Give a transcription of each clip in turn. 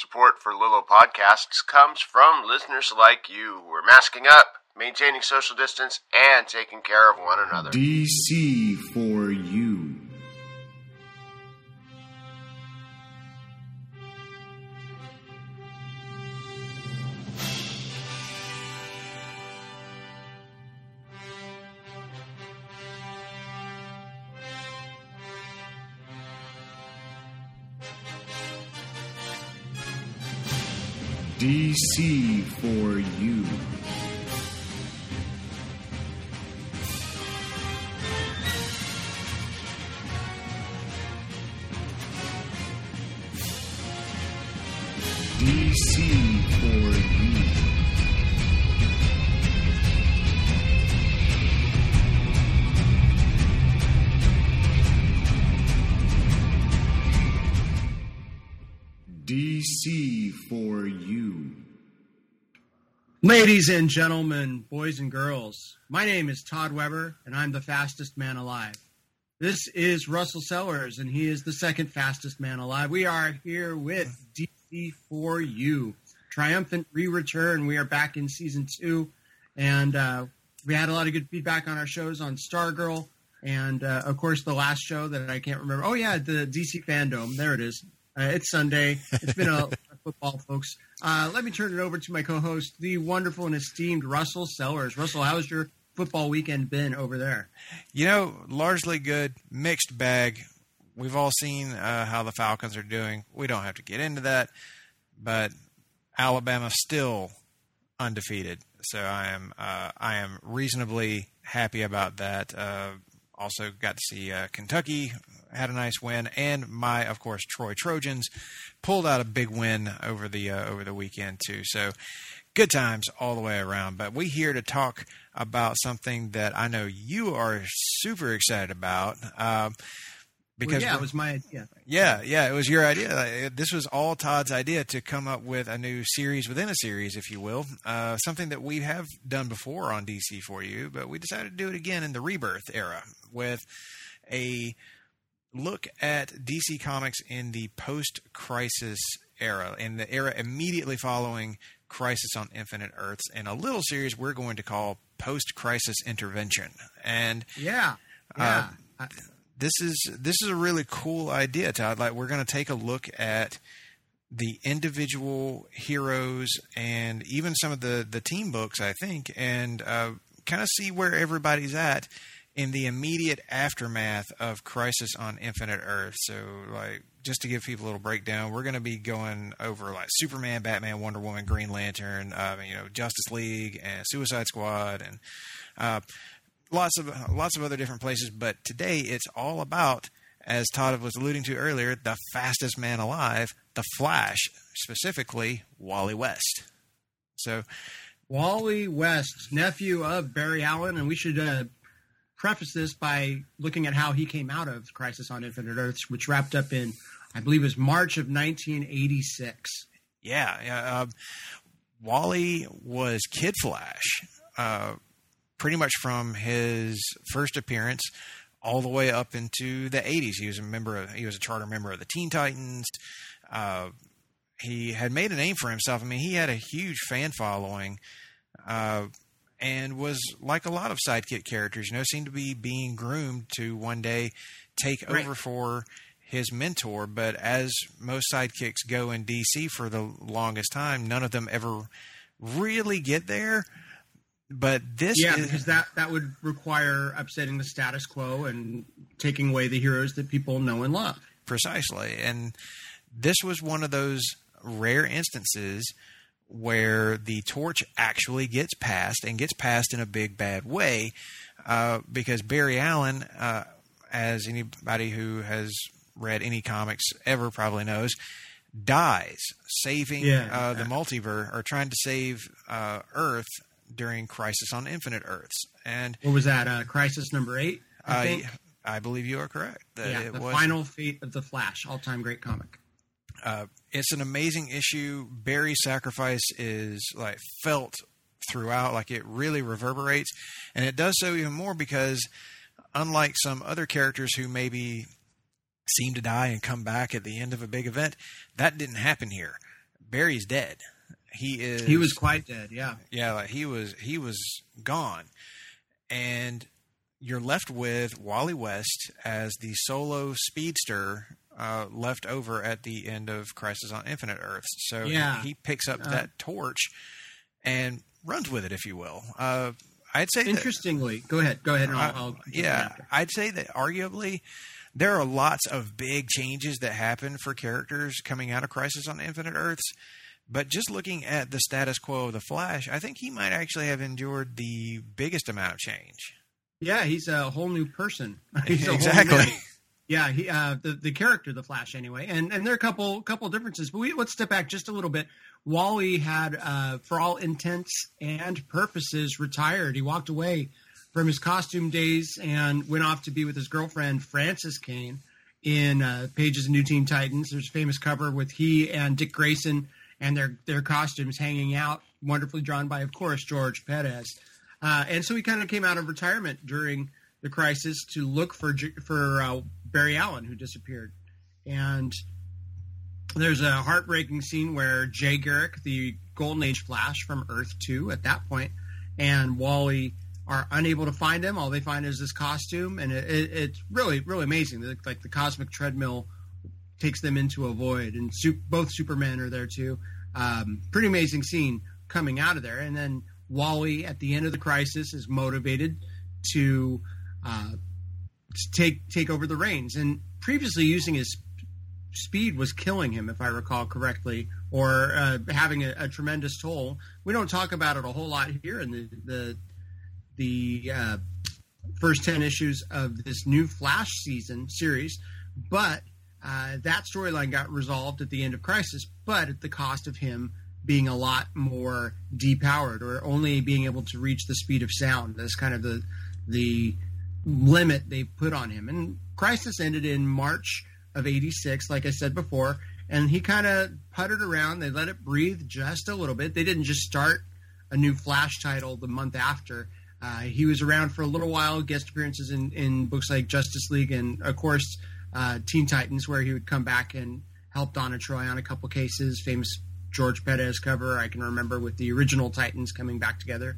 Support for Lilo Podcasts comes from listeners like you who are masking up, maintaining social distance, and taking care of one another. DC4. DC for you. Ladies and gentlemen, boys and girls, my name is Todd Weber, and I'm the fastest man alive. This is Russell Sellers, and he is the second fastest man alive. We are here with DC for you. Triumphant re return. We are back in season two, and uh, we had a lot of good feedback on our shows on Stargirl, and uh, of course, the last show that I can't remember. Oh, yeah, the DC Fandom. There it is. Uh, it's Sunday. It's been a football, folks. Uh, let me turn it over to my co-host, the wonderful and esteemed Russell Sellers. Russell, how's your football weekend been over there? You know, largely good, mixed bag. We've all seen uh, how the Falcons are doing. We don't have to get into that, but Alabama still undefeated. So I am uh, I am reasonably happy about that. Also got to see uh, Kentucky had a nice win, and my of course Troy Trojans pulled out a big win over the uh, over the weekend too. So good times all the way around. But we here to talk about something that I know you are super excited about. Uh, because well, yeah, it was my idea. Yeah, yeah, it was your idea. This was all Todd's idea to come up with a new series within a series, if you will. Uh, something that we have done before on DC for you, but we decided to do it again in the Rebirth era with a look at DC Comics in the post Crisis era, in the era immediately following Crisis on Infinite Earths, and a little series we're going to call Post Crisis Intervention. And yeah, yeah. Uh, this is this is a really cool idea, Todd. Like we're going to take a look at the individual heroes and even some of the the team books, I think, and uh, kind of see where everybody's at in the immediate aftermath of Crisis on Infinite Earth. So, like, just to give people a little breakdown, we're going to be going over like Superman, Batman, Wonder Woman, Green Lantern, uh, you know, Justice League, and Suicide Squad, and uh, lots of lots of other different places. But today, it's all about, as Todd was alluding to earlier, the fastest man alive, the Flash, specifically Wally West. So. Wally West, nephew of Barry Allen, and we should uh, preface this by looking at how he came out of Crisis on Infinite Earths, which wrapped up in, I believe, it was March of 1986. Yeah, yeah. Uh, Wally was Kid Flash, uh, pretty much from his first appearance all the way up into the 80s. He was a member. Of, he was a charter member of the Teen Titans. Uh, he had made a name for himself. I mean, he had a huge fan following. Uh, and was like a lot of sidekick characters, you know, seemed to be being groomed to one day take right. over for his mentor. But as most sidekicks go in DC for the longest time, none of them ever really get there. But this, yeah, is, because that that would require upsetting the status quo and taking away the heroes that people know and love. Precisely, and this was one of those rare instances where the torch actually gets passed and gets passed in a big bad way uh, because Barry Allen, uh, as anybody who has read any comics ever probably knows, dies saving yeah. uh, the multiverse or trying to save uh, Earth during Crisis on Infinite Earths. And what was that? Uh, crisis number eight. I, I, believe you are correct. yeah, the was, final fate of the Flash, all-time great comic. Uh, it's an amazing issue. Barry's sacrifice is like felt throughout, like it really reverberates, and it does so even more because, unlike some other characters who maybe seem to die and come back at the end of a big event, that didn't happen here. Barry's dead. He is. He was quite dead. Yeah. Yeah, like he was he was gone. And you're left with Wally West as the solo speedster uh, left over at the end of Crisis on Infinite Earths. So Yeah. he, he picks up Uh, that torch and runs with it, if you will. Uh, I'd say that, Interestingly, go ahead. Go ahead. And I'll, uh, I'll yeah, I'd say that arguably there are lots of big changes that happen for characters coming out of Crisis on Infinite Earths. But just looking at the status quo of the Flash, I think he might actually have endured the biggest amount of change. Yeah, he's a whole new person. He's exactly. new- yeah, he uh, the the character, the Flash, anyway, and and there are a couple couple differences. But we let's step back just a little bit. Wally had, uh, for all intents and purposes, retired. He walked away from his costume days and went off to be with his girlfriend Frances Kane in uh, Pages of New Teen Titans. There's a famous cover with he and Dick Grayson and their their costumes hanging out, wonderfully drawn by, of course, George Perez. Uh, and so he kind of came out of retirement during the crisis to look for for uh, Barry Allen, who disappeared. And there's a heartbreaking scene where Jay Garrick, the Golden Age Flash from Earth Two, at that point, and Wally are unable to find him. All they find is this costume, and it, it, it's really really amazing. Like the cosmic treadmill takes them into a void, and su- both Superman are there too. Um, pretty amazing scene coming out of there, and then Wally at the end of the crisis is motivated to uh, to take take over the reins, and previously using his speed was killing him, if I recall correctly, or uh, having a, a tremendous toll. We don't talk about it a whole lot here in the the the uh, first ten issues of this new Flash season series, but uh, that storyline got resolved at the end of Crisis, but at the cost of him being a lot more depowered or only being able to reach the speed of sound. That's kind of the the limit they put on him. And Crisis ended in March of 86, like I said before, and he kind of puttered around. They let it breathe just a little bit. They didn't just start a new Flash title the month after. Uh, he was around for a little while, guest appearances in, in books like Justice League and, of course, uh, Teen Titans, where he would come back and help Donna Troy on a couple cases. Famous George Perez cover I can remember with the original Titans coming back together.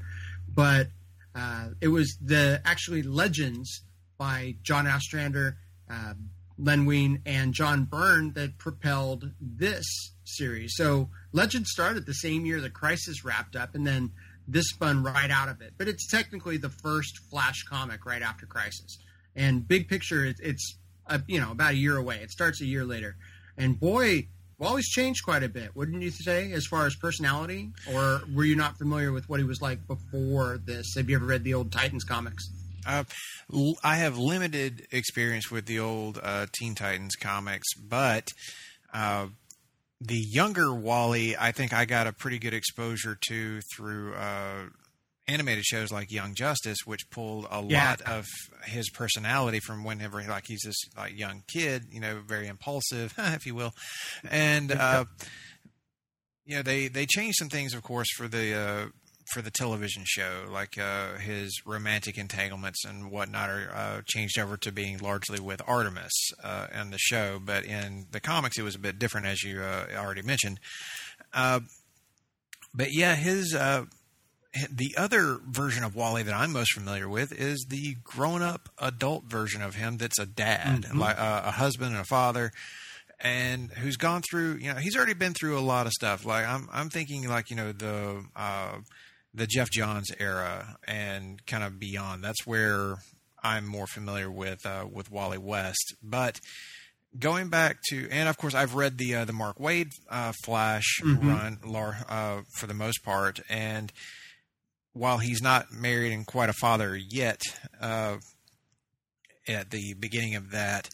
But uh, it was the actually Legends by John Ostrander, uh, Len Wein, and John Byrne that propelled this series. So Legends started the same year the Crisis wrapped up, and then this spun right out of it. But it's technically the first Flash comic right after Crisis. And big picture, it's you know about a year away. It starts a year later, and boy, Wally's changed quite a bit, wouldn't you say, as far as personality? Or were you not familiar with what he was like before this? Have you ever read the old Titans comics? Uh, I have limited experience with the old uh, Teen Titans comics, but uh, the younger Wally, I think I got a pretty good exposure to through uh, animated shows like Young Justice, which pulled a Yeah. lot of his personality from whenever, like he's this like young kid, you know, very impulsive, if you will, and uh, you know they they changed some things, of course, for the uh, for the television show, like uh, his romantic entanglements and whatnot, are uh, changed over to being largely with Artemis uh, in the show. But in the comics, it was a bit different, as you uh, already mentioned. Uh, but yeah, his uh, the other version of Wally that I'm most familiar with is the grown-up adult version of him. That's a dad, like uh, a husband and a father and who's gone through you know he's already been through a lot of stuff. Like i'm i'm thinking like you know the uh the Geoff Johns era and kind of beyond. That's where I'm more familiar with uh with Wally West. But going back to and of course I've read the uh, the Mark Waid uh Flash run uh for the most part and while he's not married and quite a father yet uh at the beginning of that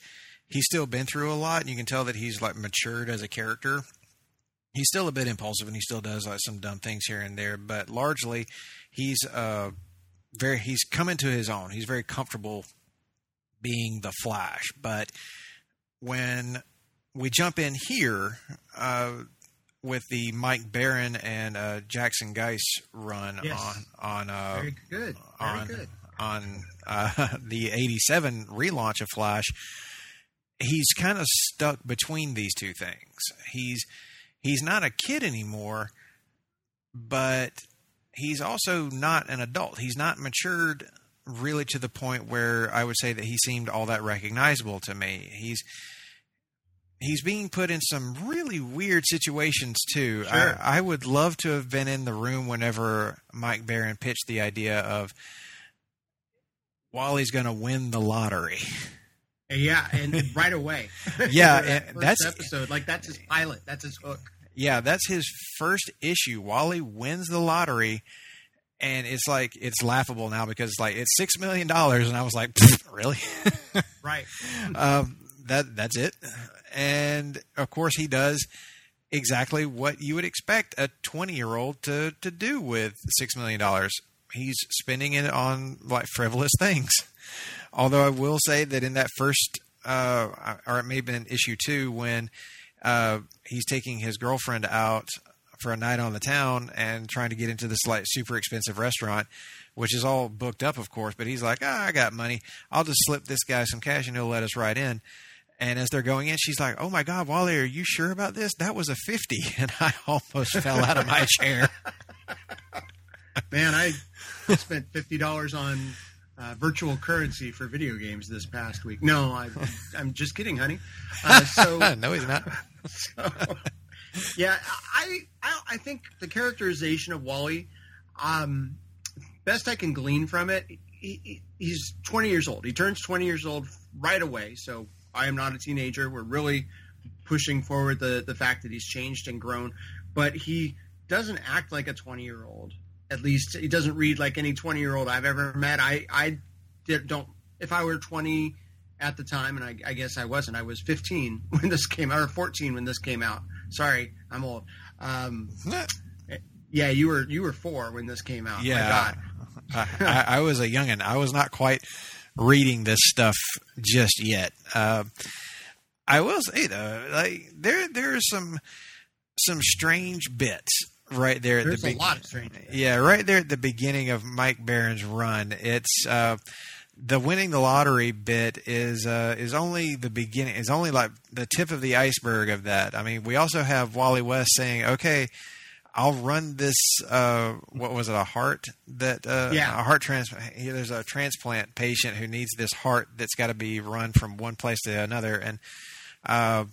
he's still been through a lot. And you can tell that he's like matured as a character. He's still a bit impulsive and he still does like some dumb things here and there but largely he's uh very he's come into his own. He's very comfortable being the flash. But when we jump in here uh with the Mike Baron and uh, Jackson Guice run Yes. on on uh, Very good. Very on good. on uh, the 87 relaunch of Flash, he's kind of stuck between these two things. He's he's not a kid anymore, but he's also not an adult. He's not matured really to the point where I would say that he seemed all that recognizable to me. He's he's being put in some really weird situations too. Sure. I, I would love to have been in the room whenever Mike Baron pitched the idea of Wally's going to win the lottery. Yeah, and right away. Yeah, That and that's- episode. Like that's his pilot. That's his hook. Yeah, that's his first issue. Wally wins the lottery, and it's like it's laughable now because like it's six million dollars, and I was like, really? Right. um, that that's it. And of course, he does exactly what you would expect a twenty-year-old to to do with six million dollars. He's spending it on like frivolous things. Although I will say that in that first, uh, or it may have been an issue two, when uh, he's taking his girlfriend out for a night on the town and trying to get into this like super expensive restaurant, which is all booked up, of course. But he's like, ah, I got money. I'll just slip this guy some cash and he'll let us right in. And as they're going in, she's like, "Oh my God, Wally, are you sure about this? That was a 50. And I almost fell out of my chair. Man, I spent fifty dollars on uh, virtual currency for video games this past week. No, I, I'm just kidding, honey. Uh, so, no, he's not. so, yeah, I, I I think the characterization of Wally, um, best I can glean from it, he, he- he's 20 years old. He turns 20 years old right away. So I am not a teenager. We're really pushing forward the the fact that he's changed and grown, but he doesn't act like a 20 year old. At least he doesn't read like any 20 year old I've ever met. I I don't. If I were 20 at the time, and I, I guess I wasn't. I was 15 when this came out, or 14 when this came out. Sorry, I'm old. Um, yeah, you were you were four when this came out. My Yeah. God. I, I, I was a youngin. I was not quite reading this stuff just yet. Uh, I will say though, like there there are some some strange bits right there at There's the a lot of strange. Yeah, right there at the beginning of Mike Baron's run. It's uh, the winning the lottery bit is uh, is only the beginning. Is only like the tip of the iceberg of that. I mean, we also have Wally West saying, "Okay, I'll run this. Uh, what was it? A heart that? Uh, Yeah. a heart transplant. There's a transplant patient who needs this heart that's got to be run from one place to another, and uh,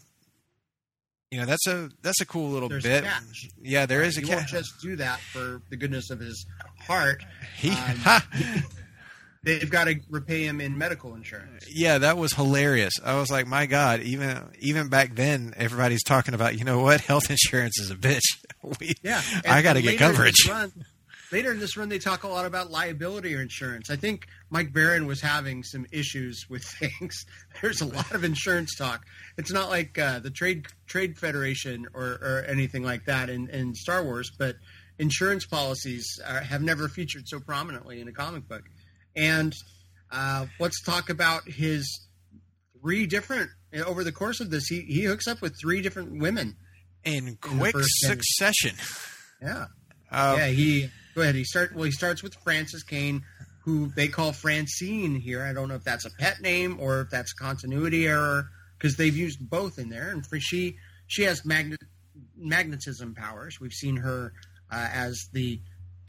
you know that's a that's a cool little There's bit. Yeah, there is a He catch. won't just do that for the goodness of his heart. He, Um, They've got to repay him in medical insurance. yeah, that was hilarious. I was like, my God, even even back then, everybody's talking about, you know what, health insurance is a bitch. We, Yeah, I got to get later in coverage. run- later in this run, they talk a lot about liability or insurance. I think Mike Baron was having some issues with things. There's a lot of insurance talk. It's not like uh, the trade trade federation or, or anything like that in, in Star Wars, but insurance policies are, have never featured so prominently in a comic book. And uh, let's talk about his three different over the course of this. He he hooks up with three different women. In quick ten- succession. Yeah. Uh, yeah, he go ahead. He start well. He starts with Frances Kane, who they call Francine here. I don't know if that's a pet name or if that's a continuity error because they've used both in there. And for she, she has magnet magnetism powers. We've seen her uh, as the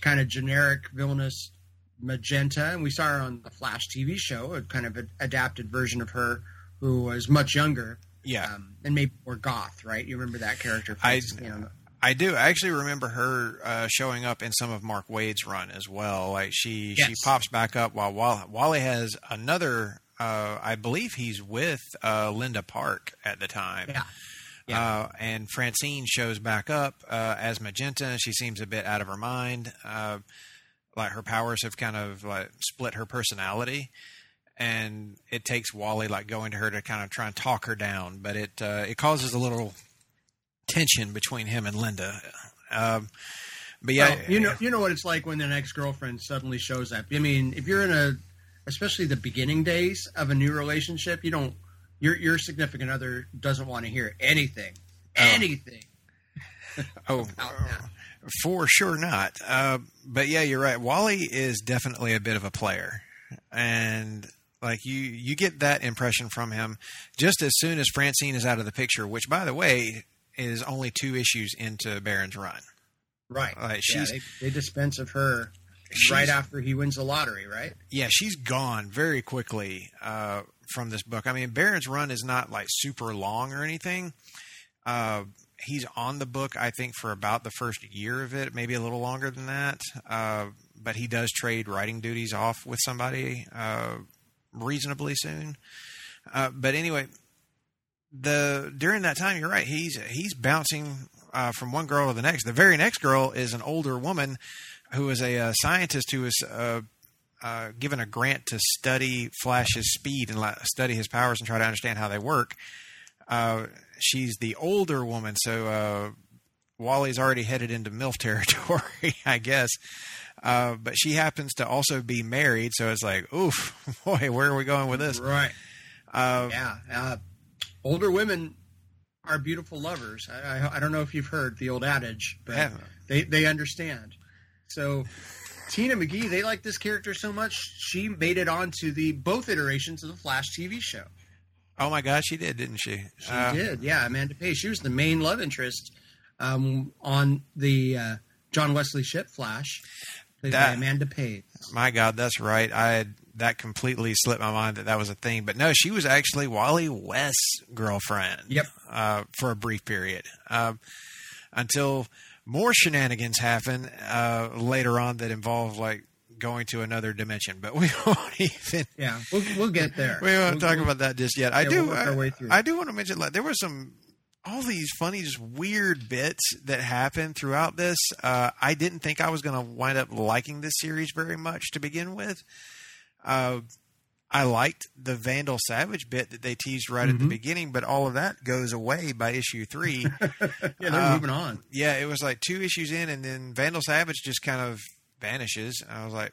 kind of generic villainous Magenta, and we saw her on the Flash TV show, a kind of a, adapted version of her who was much younger Yeah, um, and maybe more goth. Right? You remember that character? I- Frances Kane? I do. I actually remember her uh, showing up in some of Mark Waid's run as well. Like she she pops back up while Wally, Wally has another. Uh, I believe he's with uh, Linda Park at the time. Yeah. Yeah. Uh, and Francine shows back up uh, as Magenta. She seems a bit out of her mind. Uh, like her powers have kind of like split her personality, and it takes Wally like going to her to kind of try and talk her down. But it uh, it causes a little tension between him and Linda. Um, but yeah, Well, you know, you know what it's like when an ex girlfriend suddenly shows up. I mean, if you're in a, especially the beginning days of a new relationship, you don't, your your significant other doesn't want to hear anything, anything. Oh, about that. for sure not. Uh, but yeah, you're right. Wally is definitely a bit of a player, and like you, you get that impression from him just as soon as Francine is out of the picture. Which, by the way, is only two issues into Baron's run. Right. Like, yeah, they, they dispense of her She's- right after he wins the lottery, right? Yeah, she's gone very quickly uh, from this book. I mean, Baron's run is not like super long or anything. Uh, he's on the book, I think, for about the first year of it, maybe a little longer than that. Uh, but he does trade writing duties off with somebody uh, reasonably soon. Uh, but anyway, the during that time, you're right. He's he's bouncing uh, from one girl to the next. The very next girl is an older woman who is a, uh scientist who was uh, given a grant to study Flash's speed and study his powers and try to understand how they work. Uh, she's the older woman, so uh, Wally's already headed into MILF territory, I guess. Uh, but she happens to also be married, so it's like, oof, boy, where are we going with this? Right. Uh, Yeah. Uh, older women are beautiful lovers. I, I, I don't know if you've heard the old adage, but Yeah. they, they understand. So Tina McGee, they like this character so much, she made it onto the both iterations of the Flash TV show. Oh my gosh, she did, didn't she? She Uh, did, yeah. Amanda Pays. She was the main love interest um, on the uh, John Wesley Shipp Flash, played by That- Amanda Pays. My God, that's right. I had, that completely slipped my mind that that was a thing. But no, she was actually Wally West's girlfriend. Yep. Uh, for a brief period, um, until more shenanigans happen uh, later on that involve like going to another dimension. But we won't even. Yeah, we'll, we'll get there. We won't We'll- talk we'll- about that just yet. I Yeah, do. we'll work our way through. I, I do want to mention like there were some all these funny, just weird bits that happened throughout this. Uh, I didn't think I was going to wind up liking this series very much to begin with. Uh, I liked the Vandal Savage bit that they teased right at the Mhm. beginning, but all of that goes away by issue three. Yeah, they're Uh, moving on. yeah, it was like two issues in, and then Vandal Savage just kind of vanishes. I was like,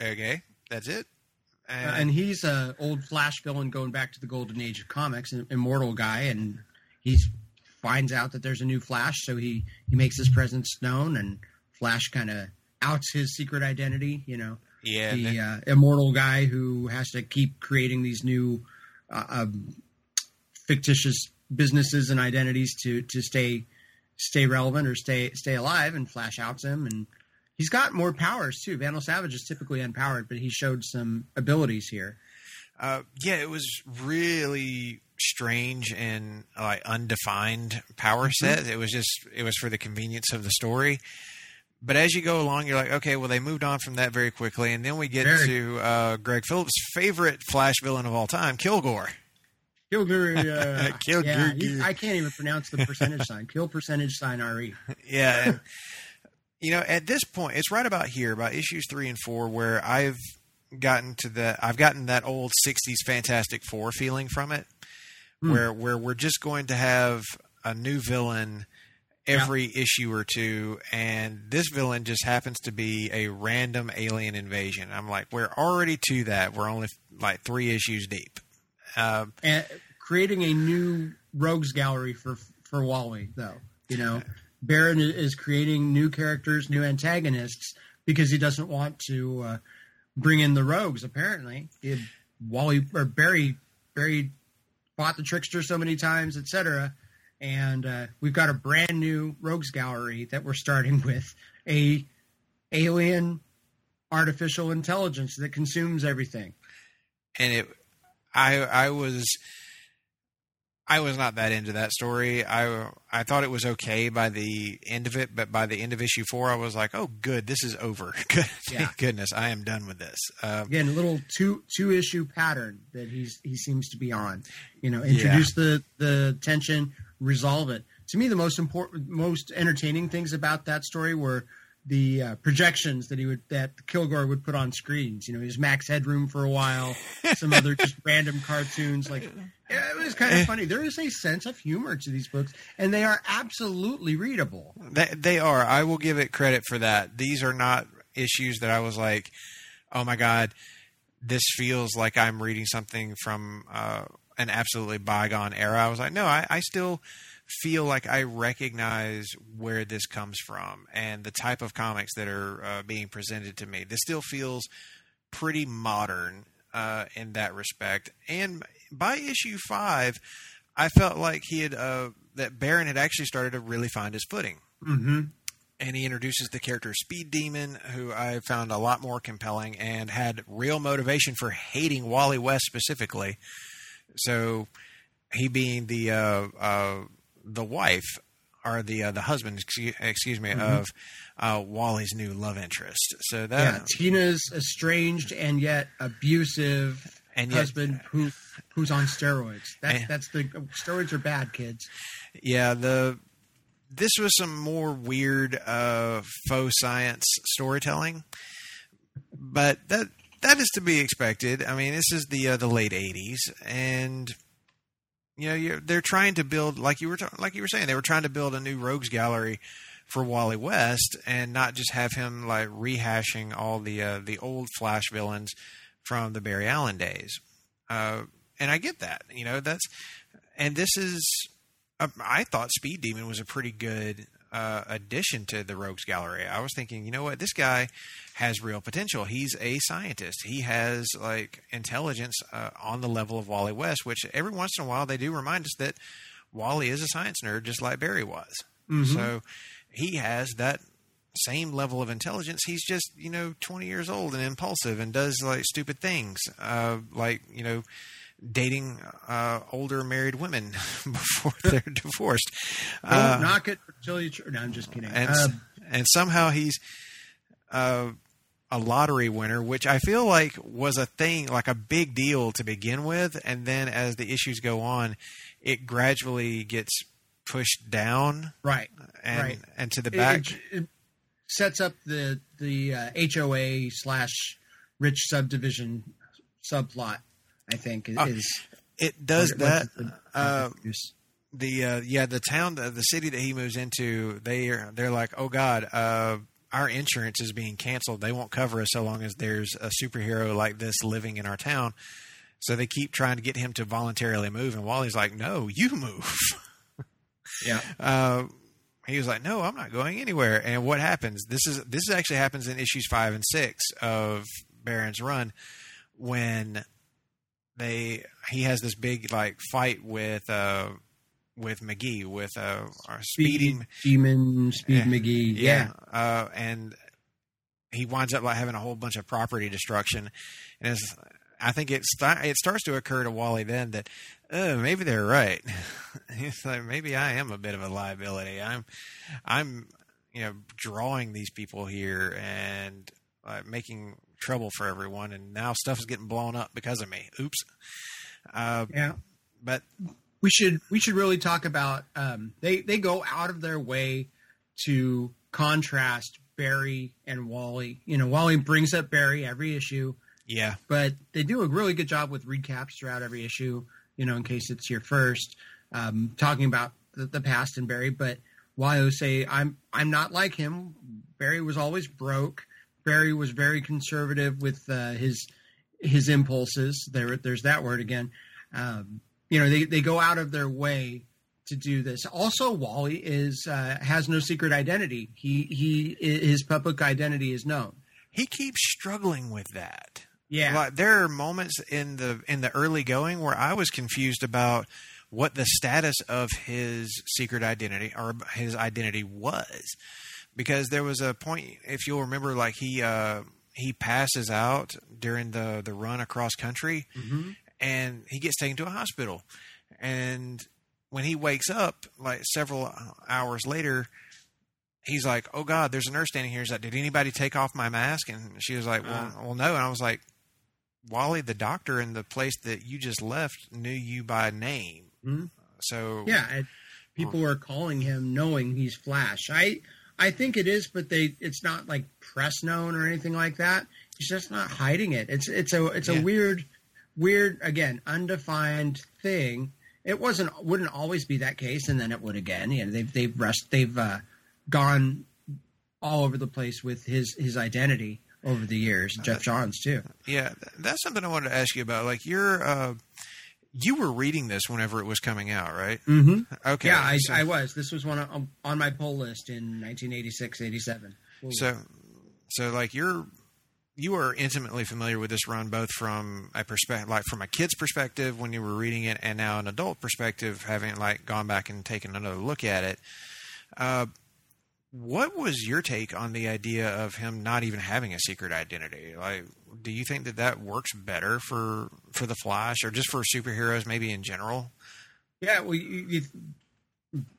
okay, that's it. Uh, and he's a old Flash villain going back to the golden age of comics, an immortal guy, and he finds out that there's a new Flash, so he he makes his presence known, and Flash kind of outs his secret identity. You know, yeah, the uh, immortal guy who has to keep creating these new uh, um, fictitious businesses and identities to to stay stay relevant or stay stay alive. And Flash outs him, and he's got more powers too. Vandal Savage is typically unpowered, but he showed some abilities here. Uh, yeah, it was really strange and like undefined power Mm-hmm. set. It was just it was for the convenience of the story. But as you go along, you're like, okay, well, they moved on from that very quickly, and then we get Very. to uh, Greg Phillips' favorite Flash villain of all time, Kilgore. Kilgore, uh, Kilgore. yeah, he- I can't even pronounce the percentage sign. Kill percentage sign re. Yeah, you know, at this point, it's right about here, about issues three and four, where I've gotten to the, I've gotten that old '60s Fantastic Four feeling from it, Hmm. where where we're just going to have a new villain every issue or two, and this villain just happens to be a random alien invasion. I'm like, we're already to that. We're only like three issues deep. Um, And creating a new rogues gallery for for Wally, though. You know, Baron is creating new characters, new antagonists because he doesn't want to uh, bring in the rogues. Apparently, he Wally or Barry Barry fought the trickster so many times, etc. And uh, we've got a brand new rogues gallery that we're starting with a alien artificial intelligence that consumes everything. and it i i was i was not that into that story. I i thought it was okay by the end of it but by the end of issue four i was like oh good this is over. Good Yeah. goodness i am done with this. Um, again a little two two issue pattern that he's he seems to be on. You know introduce the the tension resolve it. To me the most important most entertaining things about that story were the uh, projections that he would that kilgore would put on screens you know his max headroom for a while some other just random cartoons like it was kind of funny. There is a sense of humor to these books and they are absolutely readable. They, they are. I will give it credit for that. These are not issues that i was like oh my god this feels like i'm reading something from uh, an absolutely bygone era. I was like no i, I still feel like I recognize where this comes from and the type of comics that are uh, being presented to me. This still feels pretty modern uh, in that respect. And by issue five, I felt like he had uh, that Baron had actually started to really find his footing. Mm-hmm. and he introduces the character Speed Demon, who I found a lot more compelling and had real motivation for hating Wally West specifically. So he being the uh, uh, the wife or the uh, the husband, excuse, excuse me, of uh, Wally's new love interest. So that Yeah, Tina's estranged and yet abusive And yet- husband who who's on steroids. That's And- that's the steroids are bad, kids. Yeah, the this was some more weird uh, faux science storytelling, but that that is to be expected. I mean, this is the uh, the late '80s, and you know they're trying to build like you were ta- like you were saying they were trying to build a new rogues gallery for Wally West, and not just have him like rehashing all the uh, the old Flash villains from the Barry Allen days. Uh, and I get that, you know, that's and this is uh, I thought Speed Demon was a pretty good uh, addition to the Rogues Gallery. I was thinking, you know what, this guy has real potential. He's a scientist. He has like intelligence uh, on the level of Wally West, which every once in a while they do remind us that Wally is a science nerd, just like Barry was. So he has that same level of intelligence. He's just you know twenty years old and impulsive and does like stupid things, uh, like you know dating uh, older married women before they're divorced. Don't Uh, knock it until you. Tr- no, I'm just kidding. and Uh, and somehow he's uh, a lottery winner, which I feel like was a thing, like a big deal to begin with, and then as the issues go on, it gradually gets pushed down right. and Right. and to the It- back. It, it sets up the the uh, HOA slash rich subdivision subplot. I think is. Oh, is It does that. Uh, the uh, yeah the town the, the city that he moves into they are they're like oh god uh, our insurance is being canceled they won't cover us so long as there's a superhero like this living in our town so they keep trying to get him to voluntarily move and Wally's like no you move yeah. uh, he was like no I'm not going anywhere and what happens this is this actually happens in issues five and six of Baron's run when they he has this big like fight with uh with McGee with uh our speeding Demon Speed Yeah. McGee. Yeah. uh and he winds up like having a whole bunch of property destruction and it's I think it sta- it starts to occur to Wally then that oh maybe they're right he's like maybe I am a bit of a liability I'm I'm you know drawing these people here and uh, making trouble for everyone and now stuff is getting blown up because of me oops uh, Yeah. but we should we should really talk about um, they they go out of their way to contrast Barry and Wally. You know, Wally brings up Barry every issue, yeah but they do a really good job with recaps throughout every issue. You know, in case it's your first, um, talking about the, the past and Barry. But Wally will say, "I'm I'm not like him. Barry was always broke. Barry was very conservative with uh, his his impulses. There, there's that word again. Um, you know, they, they go out of their way to do this. Also, Wally is uh, has no secret identity. He he his public identity is known. he keeps struggling with that Yeah, Like, there are moments in the in the early going where I was confused about what the status of his secret identity or his identity was, because there was a point, if you'll remember, like he uh, he passes out during the the run across country, and he gets taken to a hospital, and when he wakes up, like several hours later. He's like, "Oh God, there's a nurse standing here." He's like, "Did anybody take off my mask?" And she was like, "Well, well, no." And I was like, Wally, the doctor in the place that you just left knew you by name. Mhm. So yeah. people are calling him knowing he's Flash. I I think it is, but they it's not like press known or anything like that. He's just not hiding it. It's it's a it's Yeah. a weird weird again undefined thing. It wasn't wouldn't always be that case, and then it would again. You know, they've they've rushed they've uh, gone all over the place with his his identity over the years. Geoff Johns too. yeah, that's something I wanted to ask you about. Like you're, uh, you were reading this whenever it was coming out, right? Mm-hmm. Okay, Yeah, I, so, I was. This was one on, on my poll list in 1986, 87. so so like you're you are intimately familiar with this run, both from a perspective, like from a kid's perspective when you were reading it, and now an adult perspective, having like gone back and taken another look at it. Uh, what was your take on the idea of him not even having a secret identity? Like, do you think that that works better for for the Flash, or just for superheroes, maybe in general? Yeah, well, you, you,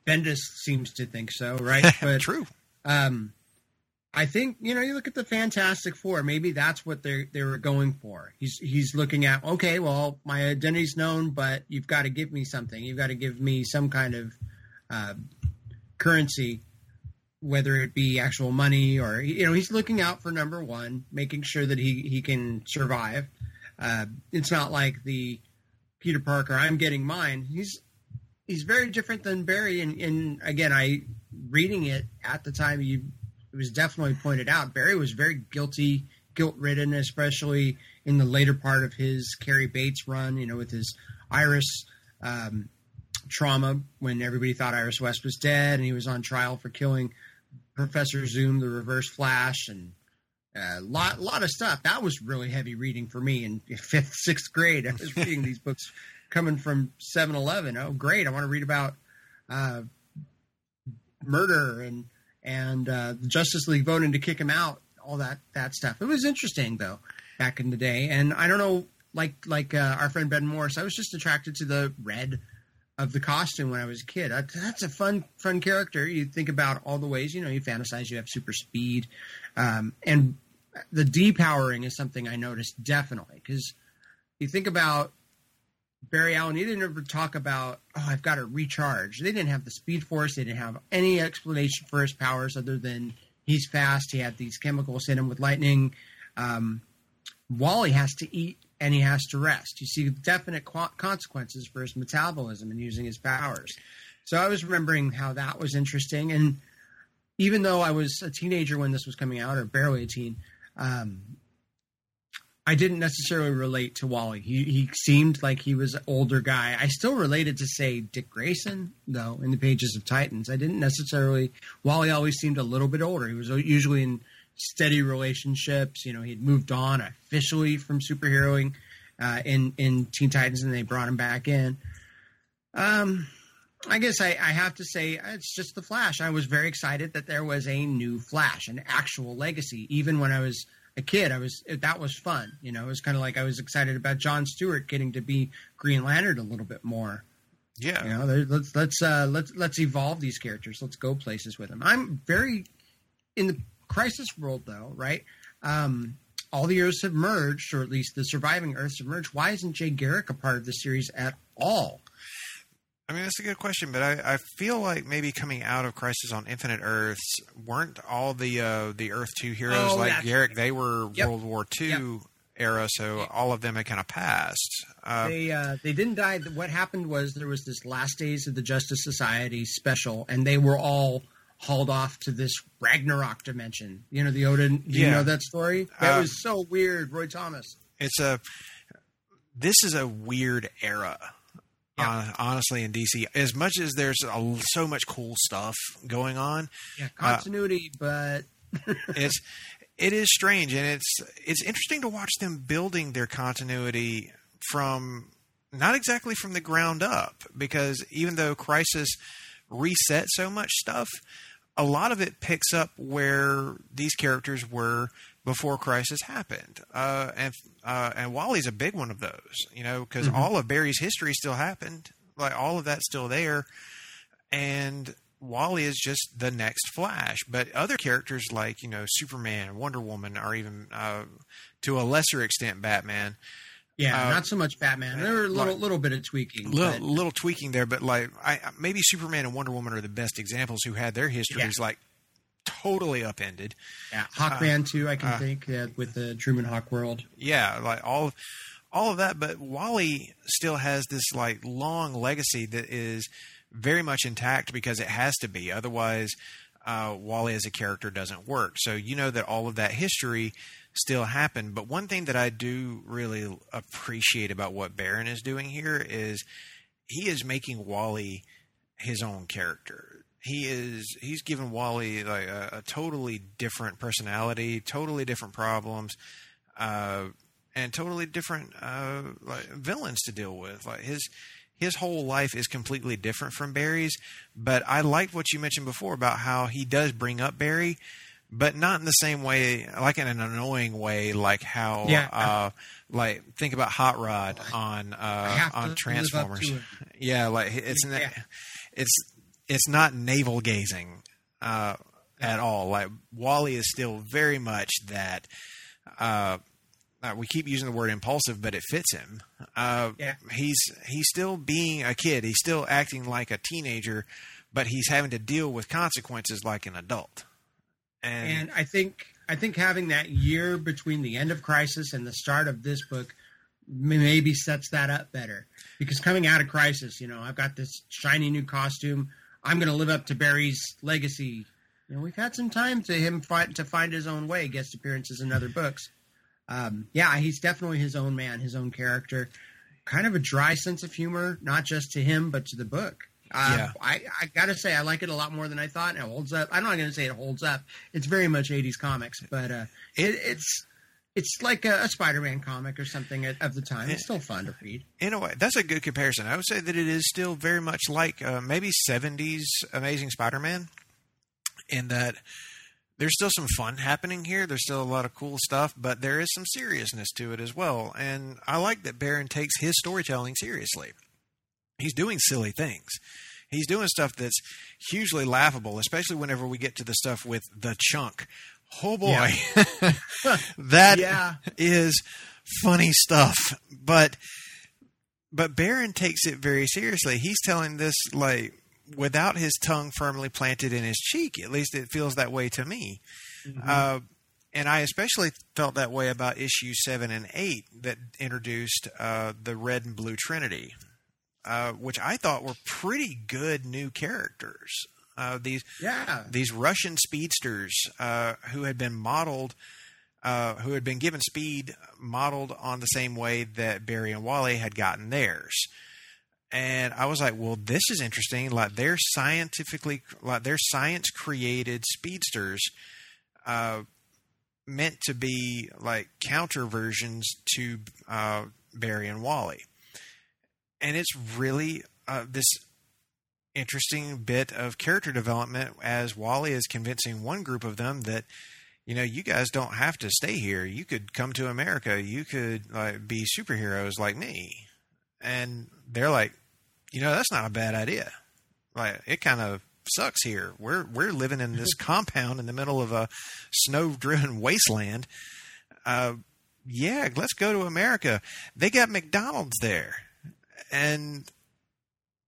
Bendis seems to think so, right? But True. um, I think you know you look at the Fantastic Four. Maybe that's what they they were going for. He's he's looking at okay, well, my identity's known, but you've got to give me something. You've got to give me some kind of uh, currency, whether it be actual money or you know he's looking out for number one, making sure that he he can survive. Uh, it's not like the Peter Parker. I'm getting mine. He's he's very different than Barry. And, and again, I reading it at the time, you it was definitely pointed out. Barry was very guilty, guilt ridden, especially in the later part of his Cary Bates run. You know, with his Iris um, trauma when everybody thought Iris West was dead, and he was on trial for killing Professor Zoom, the Reverse Flash, and a lot, lot of stuff. That was really heavy reading for me in fifth, sixth grade. I was reading these books coming from 7-Eleven. Oh, great! I want to read about uh, murder and and uh, the Justice League voting to kick him out. All that that stuff. It was interesting though back in the day, and I don't know, like like uh, our friend Ben Morris, I was just attracted to the red of the costume when I was a kid. I, that's a fun fun character. You think about all the ways you know you fantasize you have super speed, um, and the depowering is something I noticed definitely because you think about Barry Allen, he didn't ever talk about, oh, I've got to recharge. They didn't have the Speed Force. They didn't have any explanation for his powers other than he's fast. He had these chemicals hit him with lightning. Um, Wally has to eat and he has to rest. You see definite qu- consequences for his metabolism and using his powers. So I was remembering how that was interesting. And even though I was a teenager when this was coming out, or barely a teen, um, I didn't necessarily relate to Wally. He he seemed like he was an older guy. I still related to say Dick Grayson though in the pages of Titans. I didn't necessarily. Wally always seemed a little bit older. He was usually in steady relationships. You know, he'd moved on officially from superheroing uh, in in Teen Titans, and they brought him back in. Um, I guess I, I have to say it's just the Flash. I was very excited that there was a new Flash, an actual legacy. Even when I was a kid, I was that was fun. You know, it was kind of like I was excited about John Stewart getting to be Green Lantern a little bit more. Yeah. You know, there- let's let's uh, let's let's evolve these characters. Let's go places with them. I'm very in the crisis world though, right? Um, all the Earths have merged, or at least the surviving Earths have merged. Why isn't Jay Garrick a part of the series at all? I mean, that's a good question, but I, I feel like maybe coming out of Crisis on Infinite Earths, weren't all the uh, the Earth Two heroes Oh, like Garrick? They were Yep. World War Two era, so all of them had kind of passed. Uh, they uh, they didn't die. What happened was there was this Last Days of the Justice Society special, and they were all hauled off to this Ragnarok dimension. You know the Odin. Do you know that story? That Uh, was so weird. Roy Thomas. it's a this is a weird era. Yeah. hon- honestly, in DC, as much as there's a, so much cool stuff going on, Yeah, continuity, but it's it is strange and it's it's interesting to watch them building their continuity from not exactly from the ground up because even though crisis reset so much stuff a lot of it picks up where these characters were before crisis happened. Uh, and uh, and wally's a big one of those you know because all of barry's history still happened. Like all of that's still there. And Wally is just the next Flash, but other characters like you know Superman, Wonder Woman, or even uh, to a lesser extent Batman. Yeah, Uh, not so much Batman. There were a little like- little bit of tweaking. Little, but- little tweaking there, but like I, maybe Superman and Wonder Woman are the best examples who had their histories like totally upended. yeah, Hawkman too. I can uh, think yeah, with the Truman Hawkworld. Yeah, like all all of that, but Wally still has this like long legacy that is very much intact because it has to be. Otherwise, uh, Wally as a character doesn't work. So you know that all of that history still happen. But one thing that I do really appreciate about what Baron is doing here is he is making Wally his own character. he is he's given Wally like a, a totally different personality, totally different problems, uh, and totally different uh, like villains to deal with. Like his his whole life is completely different from Barry's. But I liked what you mentioned before about how he does bring up Barry, but not in the same way, like in an annoying way, like how Yeah. uh, like think about Hot Rod on uh, on Transformers. Yeah, like it's Yeah. it's it's not navel gazing uh, at all. Like Wally is still very much that. Uh, uh, we keep using the word impulsive, but it fits him. Uh, Yeah. He's he's still being a kid. He's still acting like a teenager, but he's having to deal with consequences like an adult. And, And I think I think having that year between the end of Crisis and the start of this book maybe sets that up better. Because coming out of Crisis, you know, I've got this shiny new costume. I'm going to live up to Barry's legacy. You know, we've had some time to him find to find his own way, guest appearances in other books. Um, yeah, he's definitely his own man, his own character. Kind of a dry sense of humor, not just to him but to the book. Uh, Yeah. I, I gotta say, I like it a lot more than I thought. And it holds up. I'm not gonna say it holds up. It's very much 80s comics, but uh, it, it's it's like a, a Spider-Man comic or something at, of the time. It's still fun to read. in a way, that's a good comparison. I would say that it is still very much like uh, maybe 70s Amazing Spider Man, in that there's still some fun happening here. There's still a lot of cool stuff, but there is some seriousness to it as well. And I like that Baron takes his storytelling seriously. He's doing silly things. He's doing stuff that's hugely laughable, especially whenever we get to the stuff with the chunk. Oh boy, that is Yeah. funny stuff. But but Baron takes it very seriously. He's telling this like without his tongue firmly planted in his cheek. At least it feels that way to me. Uh, and I especially felt that way about issue seven and eight that introduced uh, the red and blue Trinity, uh, which I thought were pretty good new characters. Uh, these Yeah. these Russian speedsters uh, who had been modeled, uh, who had been given speed modeled on the same way that Barry and Wally had gotten theirs. And I was like, well, this is interesting. Like they're scientifically, like they're science created speedsters, uh, meant to be like counter versions to uh, Barry and Wally. And it's really uh, this interesting bit of character development as Wally is convincing one group of them that you know you guys don't have to stay here. You could come to America. You could like be superheroes like me. And they're like, you know, that's not a bad idea. Like it kind of sucks here. We're we're living in this compound in the middle of a snow-driven wasteland. Uh, yeah, let's go to America. They got McDonald's there, and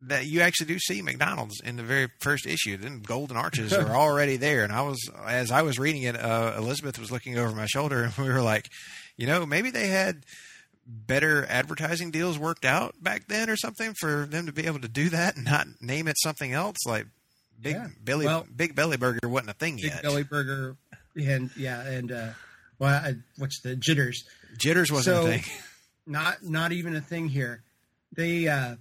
that you actually do see McDonald's in the very first issue. Then golden arches are already there, and I was as I was reading it, uh, Elizabeth was looking over my shoulder, and we were like, you know, maybe they had better advertising deals worked out back then or something for them to be able to do that and not name it something else like Big Yeah. Belly Well- Big Belly Burger wasn't a thing yet. Big yet. Belly Burger, and yeah, and uh, well, I, what's the jitters? Jitters wasn't So- a thing. Not not even a thing here. They uh,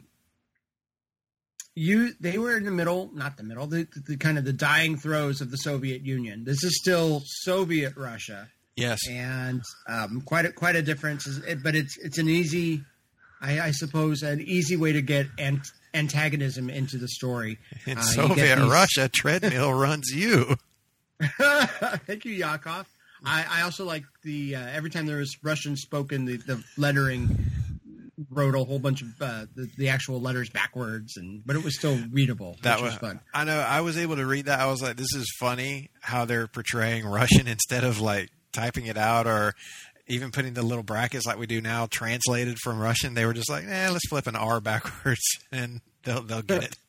you they were in the middle, not the middle, the, the, the kind of the dying throes of the Soviet Union. This is still Soviet Russia, Yes. and um, quite a, quite a difference. But it's it's an easy, I, I suppose, an easy way to get ant- antagonism into the story. In Uh, Soviet these- Russia, treadmill runs you. Thank you, Yakov. I, I also like the uh, every time there was Russian spoken, the, the lettering wrote a whole bunch of uh, the, the actual letters backwards, and but it was still readable. That which was, was fun. I know. I was able to read that. I was like, this is funny how they're portraying Russian instead of like typing it out or even putting the little brackets like we do now translated from Russian. They were just like, eh, let's flip an R backwards and they'll they'll get it.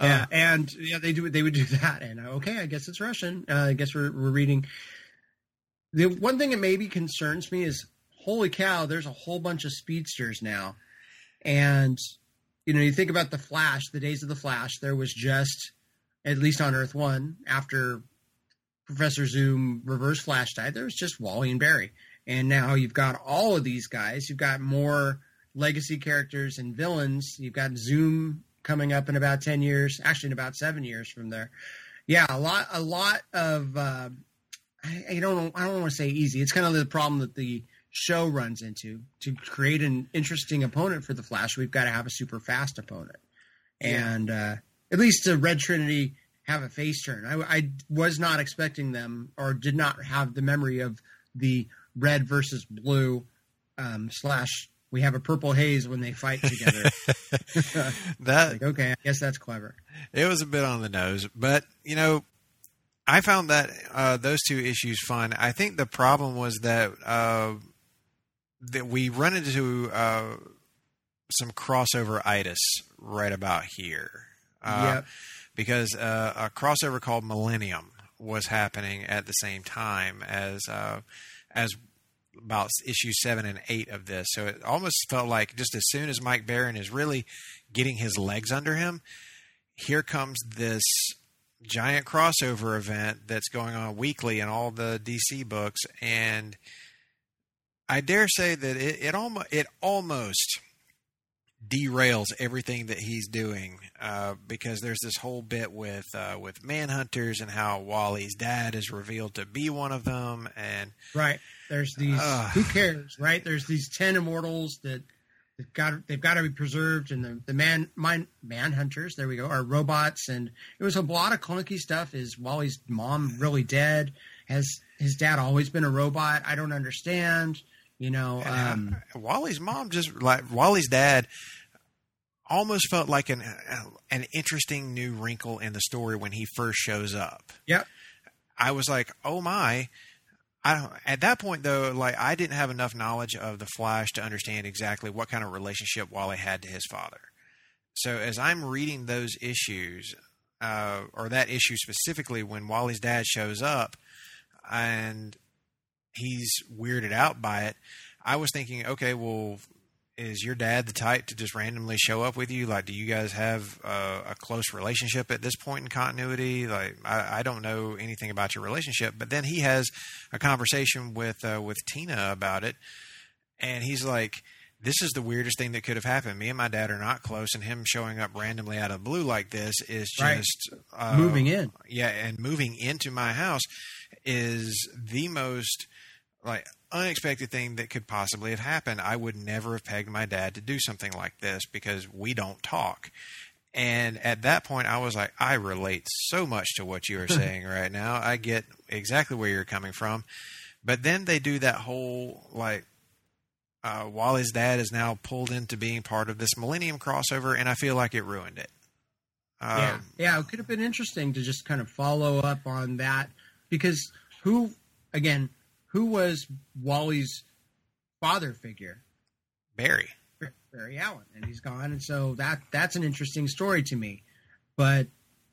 Yeah, and yeah, they do. They would do that, and uh, okay, I guess it's Russian. Uh, I guess we're we're reading. The one thing that maybe concerns me is, holy cow, there's a whole bunch of speedsters now, and you know, you think about the Flash, the days of the Flash. There was just, at least on Earth One, after Professor Zoom Reverse Flash died, there was just Wally and Barry, and now you've got all of these guys. You've got more legacy characters and villains. You've got Zoom coming up in about ten years. Actually, in about seven years from there. Yeah, a lot, a lot of. Uh, I, I don't, I don't want to say easy. It's kind of the problem that the show runs into. To create an interesting opponent for the Flash, we've got to have a super fast opponent, and uh, at least the Red Trinity have a face turn. I, I was not expecting them, or did not have the memory of the red versus blue um, slash. We have a purple haze when they fight together. that like, okay, I guess that's clever. it was a bit on the nose, but you know, I found that uh, those two issues fun. I think the problem was that uh, that we run into uh, some crossover itis right about here. Uh, Yep. Because uh, a crossover called Millennium was happening at the same time as uh, as about issue seven and eight of this. So it almost felt like just as soon as Mike Baron is really getting his legs under him, here comes this giant crossover event that's going on weekly in all the DC books, and I dare say that it it almost it almost derails everything that he's doing uh, because there's this whole bit with uh, with manhunters and how Wally's dad is revealed to be one of them, and Right. There's these. Ugh. who cares? Right. There's these ten immortals that they've got. They've got to be preserved, and the the man mine manhunters. There we go. Are robots, and it was a lot of clunky stuff. Is Wally's mom really dead? Has his dad always been a robot? I don't understand. You know. Um, Wally's mom just like Wally's dad almost felt like an an interesting new wrinkle in the story when he first shows up. Yep. I was like, "Oh my." I at that point though, like I didn't have enough knowledge of the Flash to understand exactly what kind of relationship Wally had to his father. So as I'm reading those issues, uh, or that issue specifically, when Wally's dad shows up, and he's weirded out by it, I was thinking, okay, well, is your dad the type to just randomly show up with you? Like, do you guys have uh, a close relationship at this point in continuity? Like, I, I don't know anything about your relationship. But then he has a conversation with uh, with Tina about it, and he's like. This is the weirdest thing that could have happened. Me and my dad are not close, and him showing up randomly out of blue like this is Right. just uh, moving in. yeah, and moving into my house is the most like unexpected thing that could possibly have happened. I would never have pegged my dad to do something like this because we don't talk. And at that point, I was like, I relate so much to what you are saying right now. I get exactly where you're coming from. But then they do that whole like uh, Wally's dad is now pulled into being part of this Millennium crossover, and I feel like it ruined it. Um, yeah, yeah, it could have been interesting to just kind of follow up on that because who, again, who was Wally's father figure? Barry. Barry Allen, and he's gone, and so that that's an interesting story to me. But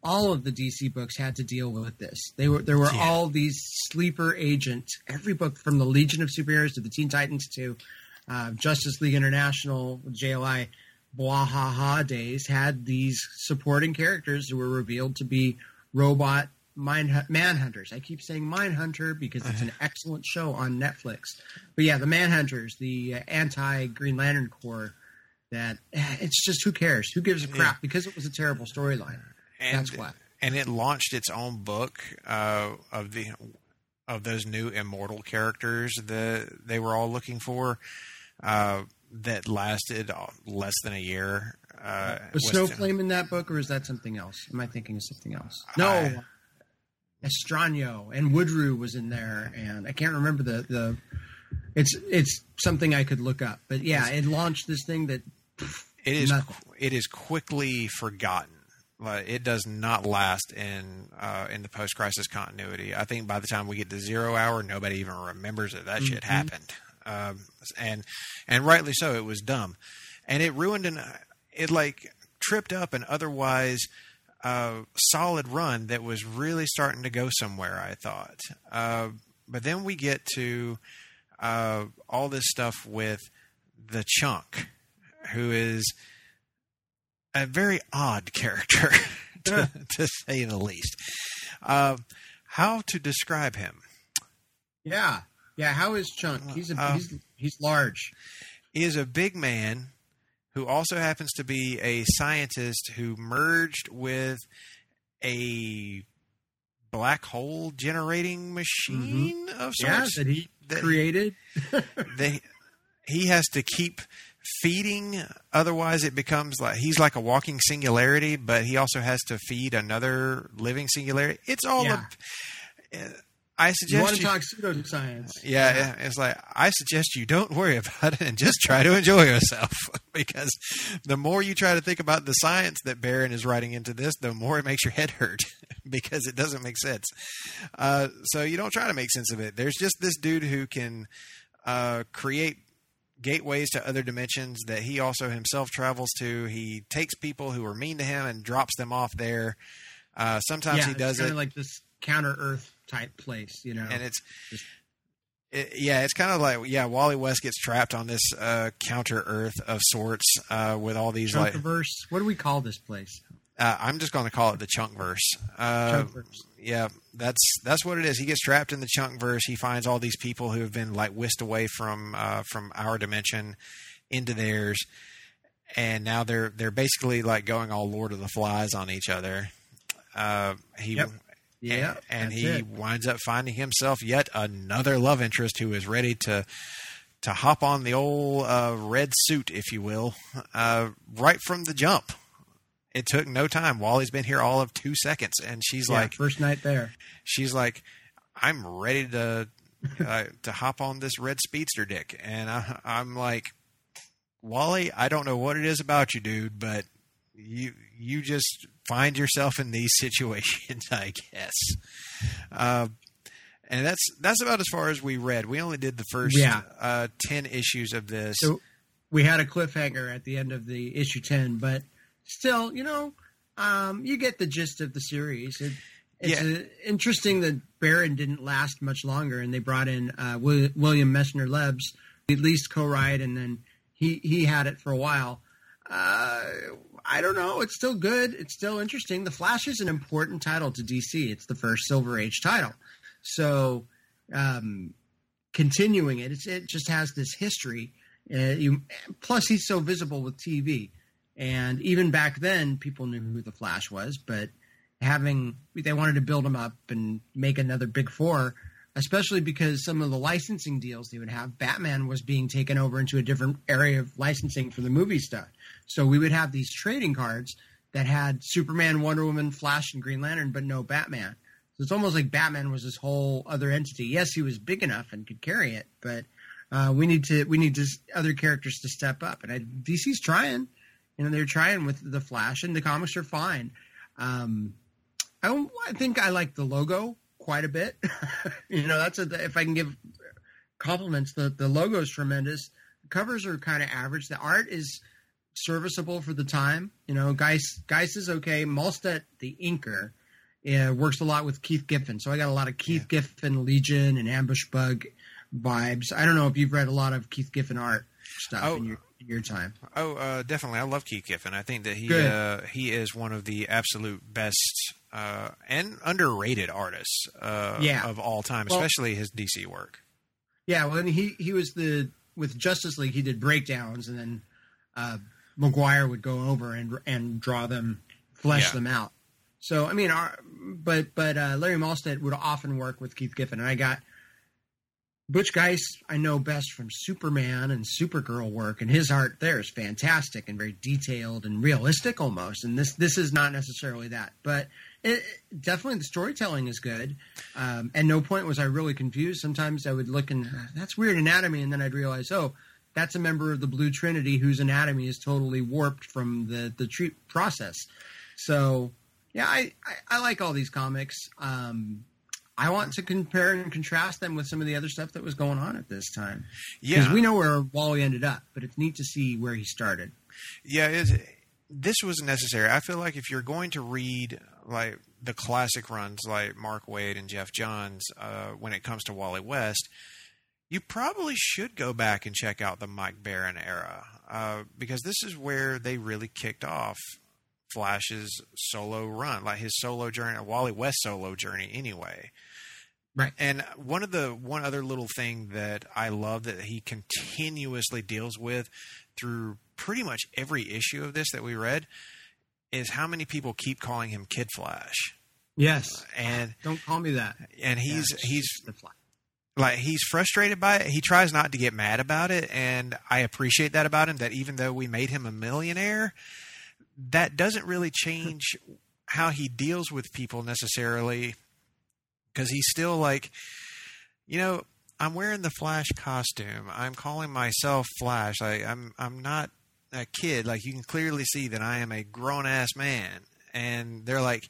all of the DC books had to deal with this. They were there were Yeah. all these sleeper agents. Every book from the Legion of Superheroes to the Teen Titans to uh, Justice League International, JLI, Bwahaha days had these supporting characters who were revealed to be robot mine manhunters. I keep saying Mindhunter because it's an excellent show on Netflix. But yeah, the Manhunters, the uh, anti Green Lantern Corps. That eh, it's just who cares? Who gives a crap? Because it was a terrible storyline. and That's why. and it launched its own book uh, of the of those new immortal characters that they were all looking for uh, that lasted less than a year. Uh, Was was- Snowflame in that book, or is that something else? Am I thinking of something else? No, I- Extraño and Woodrue was in there, and I can't remember the the. It's it's something I could look up, but yeah, it launched this thing that it is nothing. it is quickly forgotten. It does not last in uh, in the post crisis continuity. I think by the time we get to zero hour, nobody even remembers that that shit happened. Um, and and rightly so. It was dumb, and it ruined an it like tripped up an otherwise uh, solid run that was really starting to go somewhere. I thought, uh, but then we get to uh, all this stuff with the chunk, who is a very odd character, to, to say the least. Uh, how to describe him? yeah yeah. How is Chunk? He's a, Uh, he's he's large. He is a big man who also happens to be a scientist who merged with a black hole generating mm-hmm. machine of Yeah, sorts. that he that- created. they he has to keep feeding otherwise it becomes like he's like a walking singularity but he also has to feed another living singularity it's all Yeah. a, i You want suggest to you, talk pseudoscience? yeah, yeah, it's like I suggest you don't worry about it and just try to enjoy yourself because the more you try to think about the science that Baron is writing into this, the more it makes your head hurt because it doesn't make sense. Uh, so you don't try to make sense of it. There's just this dude who can uh, create gateways to other dimensions that he also himself travels to. He takes people who are mean to him and drops them off there. Uh, sometimes yeah, he does it like this counter Earth type place, you know. and it's Just- it, yeah, it's kind of like yeah, Wally West gets trapped on this uh, counter Earth of sorts uh, with all these like Chunkiverse. What do we call this place? uh, I'm just going to call it the Chunkverse. Uh, Chunkverse. yeah, that's that's what it is. He gets trapped in the Chunkverse. He finds all these people who have been like whisked away from uh, from our dimension into theirs, and now they're they're basically like going all Lord of the Flies on each other. Uh, he Yep. Yeah, and, and he it. winds up finding himself yet another love interest who is ready to to hop on the old uh, red suit, if you will, uh, right from the jump. It took no time. Wally's been here all of two seconds, and she's Yeah, like, first night there. she's like, I'm ready to uh, to hop on this red speedster dick, and I, I'm like, Wally, I don't know what it is about you, dude, but you you just find yourself in these situations, I guess. Uh, and that's that's about as far as we read. We only did the first Yeah. uh, ten issues of this. So we had a cliffhanger at the end of the issue ten, but still, you know, um, you get the gist of the series. It, it's Yeah. uh, interesting that Baron didn't last much longer, and they brought in uh, Will, William Messner-Loebs, at least co-write, and then he he had it for a while. Uh, I don't know. It's still good. It's still interesting. The Flash is an important title to DC. It's the first Silver Age title, so um, continuing it, it just has this history. Uh, you, plus, he's so visible with TV, and even back then, people knew who the Flash was. But having they wanted to build him up and make another Big Four, especially because some of the licensing deals they would have, Batman was being taken over into a different area of licensing for the movie stuff. So we would have these trading cards that had Superman, Wonder Woman, Flash, and Green Lantern, but no Batman. So it's almost like Batman was this whole other entity. Yes, he was big enough and could carry it, but uh, we need to we need to, other characters to step up. And I, DC's trying. You know, they're trying with the Flash, and the comics are fine. Um, I, I think I like the logo quite a bit. you know, that's a, if I can give compliments. The the logo is tremendous. The covers are kind of average. The art is serviceable for the time. You know, Guice Guice is okay. Mahlstedt, the inker, uh, works a lot with Keith Giffen. So I got a lot of Keith Giffen, Legion, and Ambush Bug vibes. I don't know if you've read a lot of Keith Giffen art stuff Oh. in your in your time. Oh, uh, definitely. I love Keith Giffen. I think that he uh, he is one of the absolute best uh, and underrated artists uh, Yeah. of all time, Well- especially his DC work. Yeah, well, and he he was the with Justice League. He did breakdowns, and then uh, Maguire would go over and and draw them, flesh Yeah. them out. So I mean, our, but but uh, Larry Mahlstedt would often work with Keith Giffen, and I got Butch Guice. I know best from Superman and Supergirl work, and his art there is fantastic and very detailed and realistic almost. And this this is not necessarily that, but it, definitely the storytelling is good. Um, and no point was I really confused. Sometimes I would look and "Ah, that's weird anatomy, and then I'd realize, oh, that's a member of the Blue Trinity whose anatomy is totally warped from the the treat process. So yeah, I, I, I like all these comics. Um, I want to compare and contrast them with some of the other stuff that was going on at this time because Yeah, we know where Wally ended up, but it's neat to see where he started. yeah. This was necessary. I feel like if you're going to read like the classic runs, like Mark Waid and Geoff Johns, uh, when it comes to Wally West, you probably should go back and check out the Mike Baron era uh, because this is where they really kicked off Flash's solo run, like his solo journey, Wally West solo journey, anyway. Right. And one of the one other little thing that I love that he continuously deals with through pretty much every issue of this that we read is how many people keep calling him Kid Flash. Yes. And Don't call me that. and he's Yeah, he's just the fly. like he's frustrated by it. He tries not to get mad about it, and I appreciate that about him. That even though we made him a millionaire, that doesn't really change how he deals with people necessarily, because he's still like, you know, I'm wearing the Flash costume. I'm calling myself Flash. I, I'm I'm not a kid. Like you can clearly see that I am a grown ass man, and they're like.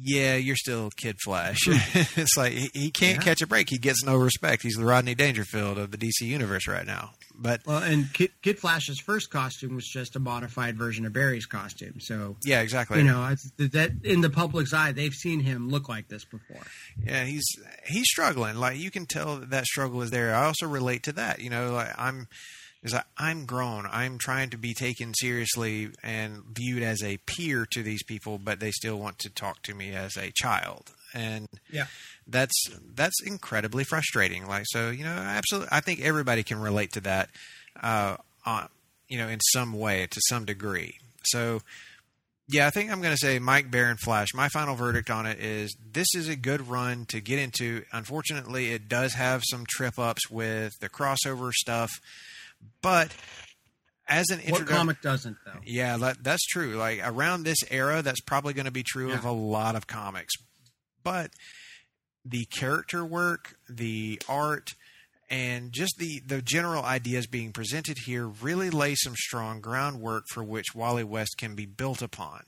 Yeah, you're still Kid Flash. Hmm. it's like he, he can't Yeah. catch a break. He gets no respect. He's the Rodney Dangerfield of the DC universe right now. But Well, and Kid, Kid Flash's first costume was just a modified version of Barry's costume. So, yeah, exactly. you know, that in the public's eye, they've seen him look like this before. Yeah, he's he's struggling. Like you can tell that that struggle is there. I also relate to that. You know, like I'm is like I'm grown. I'm trying to be taken seriously and viewed as a peer to these people, but they still want to talk to me as a child. And Yeah. that's that's incredibly frustrating. Like so, you know, absolutely. I think everybody can relate to that, uh, on you know, in some way to some degree. So, yeah, I think I'm going to say Mike Baron Flash. My final verdict on it is this is a good run to get into. Unfortunately, it does have some trip ups with the crossover stuff, but as an What comic doesn't, though? yeah, that, that's true. Like around this era, that's probably going to be true of a lot of comics. But the character work, the art, and just the, the general ideas being presented here really lay some strong groundwork for which Wally West can be built upon.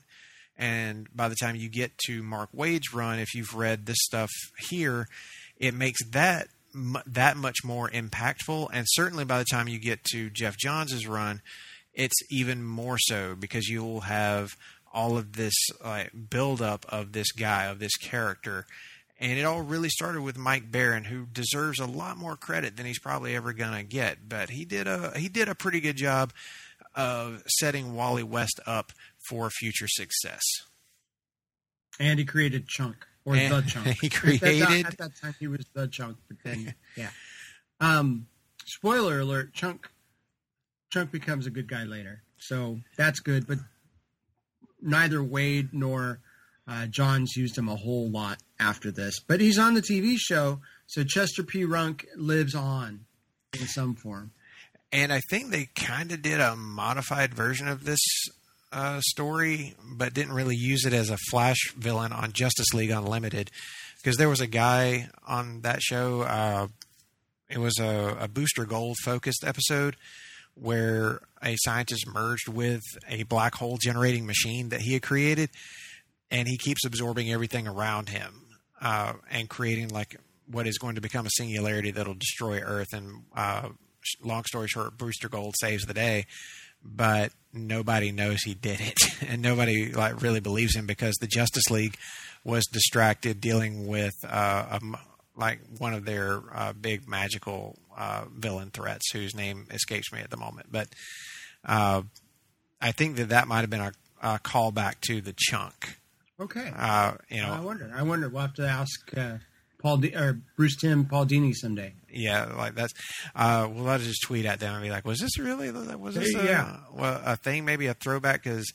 And by the time you get to Mark Waid's run, if you've read this stuff here, it makes that that much more impactful. And certainly by the time you get to Geoff Johns' run, it's even more so because you'll have all of this like buildup of this guy, of this character. And it all really started with Mike Baron, who deserves a lot more credit than he's probably ever gonna get. But he did a he did a pretty good job of setting Wally West up for future success. And he created Chunk, or And The Chunk. he At that- created- At that time, he was The Chunk, but then, yeah. Um, spoiler alert, Chunk Chunk becomes a good guy later. So that's good, but neither Waid nor uh, Johns used him a whole lot after this. But he's on the TV show, so Chester P. Runk lives on in some form. And I think they kind of did a modified version of this uh, story, but didn't really use it as a Flash villain on Justice League Unlimited. Because there was a guy on that show, uh, it was a, a Booster Gold focused episode where a scientist merged with a black hole generating machine that he had created, and he keeps absorbing everything around him uh, and creating like what is going to become a singularity that'll destroy Earth. And uh, long story short, Booster Gold saves the day, but nobody knows he did it, and nobody like really believes him because the Justice League was distracted dealing with uh, a like one of their uh, big magical uh, villain threats, whose name escapes me at the moment. But uh, I think that that might have been a, a callback to the chunk. Okay. Uh, you know, I wonder. I wonder. We'll have to ask uh, Paul D- or Bruce Timm Paul Dini someday. Yeah, like that's. Uh, i'll just tweet at them and be like, "Was this really? Was this a, Yeah. well, a thing? Maybe a throwback?" Because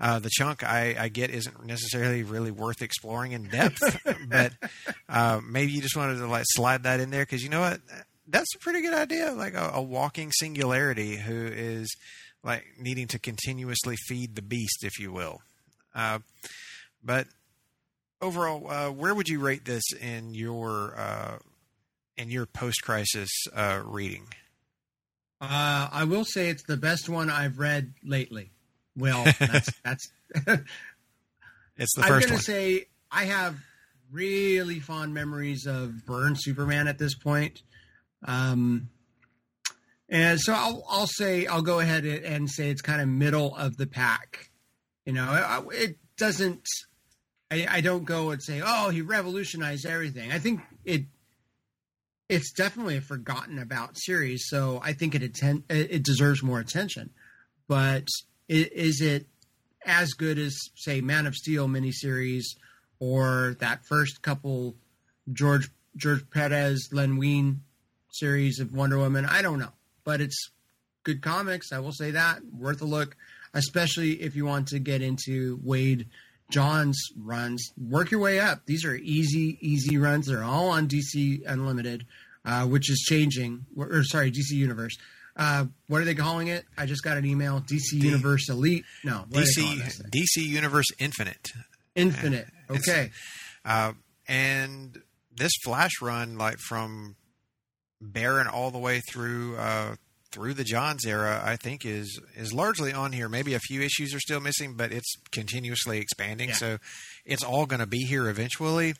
uh, the chunk I, I get isn't necessarily really worth exploring in depth, but uh, maybe you just wanted to like slide that in there because you know what? That's a pretty good idea. Like a, a walking singularity who is like needing to continuously feed the beast, if you will. Uh, but overall, uh, where would you rate this in your uh, in your post crisis uh, reading? Uh, I will say it's the best one I've read lately. Well, that's that's. It's the I'm first gonna say I have really fond memories of Byrne Superman at this point. Um, and so I'll I'll say I'll go ahead and say it's kind of middle of the pack. You know, I- it doesn't. I, I don't go and say, "Oh, he revolutionized everything." I think it. It's definitely a forgotten about series, so I think it atten- it deserves more attention. But is it as good as say Man of Steel miniseries or that first couple George George Perez Len Wein series of Wonder Woman? I don't know, but it's good comics. I will say that worth a look, especially if you want to get into Waid Johns' runs. Work your way up. These are easy, easy runs. They're all on DC Unlimited, uh, which is changing. Or sorry, DC Universe. Uh, what are they calling it? I just got an email. DC Universe Elite. No, what are they DC? DC Universe Infinite. Infinite. Okay. Uh, and this Flash run, like from Baron all the way through uh, through the Johns era, I think is is largely on here. Maybe a few issues are still missing, but it's continuously expanding. Yeah. So it's all going to be here eventually.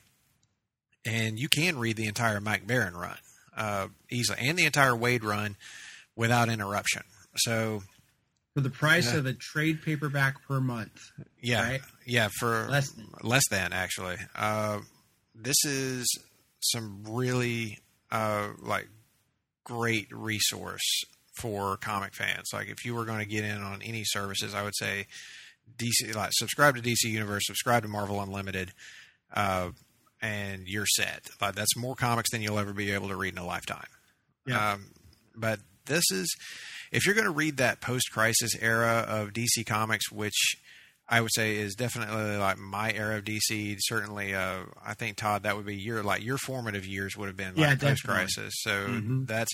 And you can read the entire Mike Baron run uh, easily, and the entire Waid run without interruption. So For the price of a trade paperback per month. yeah, Right. yeah, for Less than. less than actually. Uh, this is some really uh, like great resource for comic fans. Like if you were going to get in on any services, I would say DC like subscribe to DC Universe, subscribe to Marvel Unlimited, uh, and you're set. Like that's more comics than you'll ever be able to read in a lifetime. Yeah. Um, but this is if you're going to read that post-crisis era of DC Comics, which I would say is definitely like my era of DC. Certainly, uh, I think Todd, that would be your like your formative years would have been like definitely. post-crisis. So Mhm. that's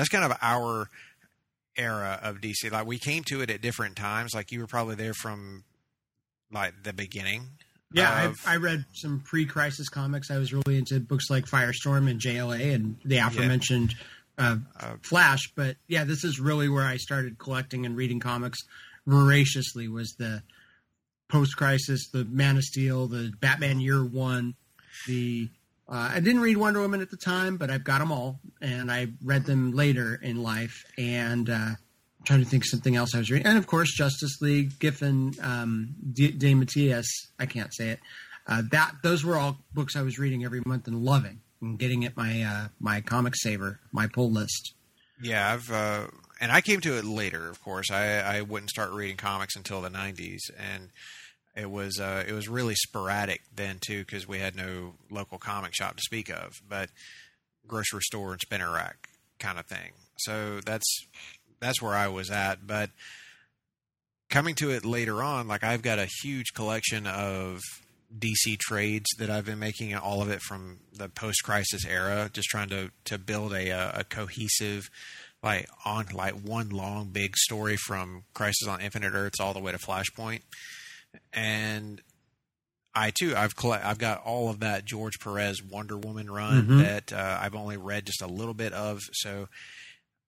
that's kind of our era of DC. Like we came to it at different times. Like you were probably there from like the beginning. Yeah, of- I, I read some pre-crisis comics. I was really into books like Firestorm and JLA and the aforementioned uh, Uh, Flash. But yeah, this is really where I started collecting and reading comics voraciously. Was the post-crisis, the Man of Steel, the Batman Year One, the uh, I didn't read Wonder Woman at the time, but I've got them all, and I read them later in life. And uh, trying to think something else I was reading, and of course Justice League, Giffen, um, DeMatteis. I can't say it. Uh, that those were all books I was reading every month and loving, and getting at my uh, my comic saver, my pull list. Yeah, I've uh, and I came to it later. Of course, I I wouldn't start reading comics until the '90s, and it was uh, it was really sporadic then too because we had no local comic shop to speak of, but grocery store and spinner rack kind of thing. So that's that's where I was at. But coming to it later on, like I've got a huge collection of DC trades that I've been making, all of it from the post-crisis era, just trying to to build a a, a cohesive, like on like one long big story from Crisis on Infinite Earths all the way to Flashpoint, and I too I've colle- I've got all of that George Perez Wonder Woman run Mhm. that uh, I've only read just a little bit of, so.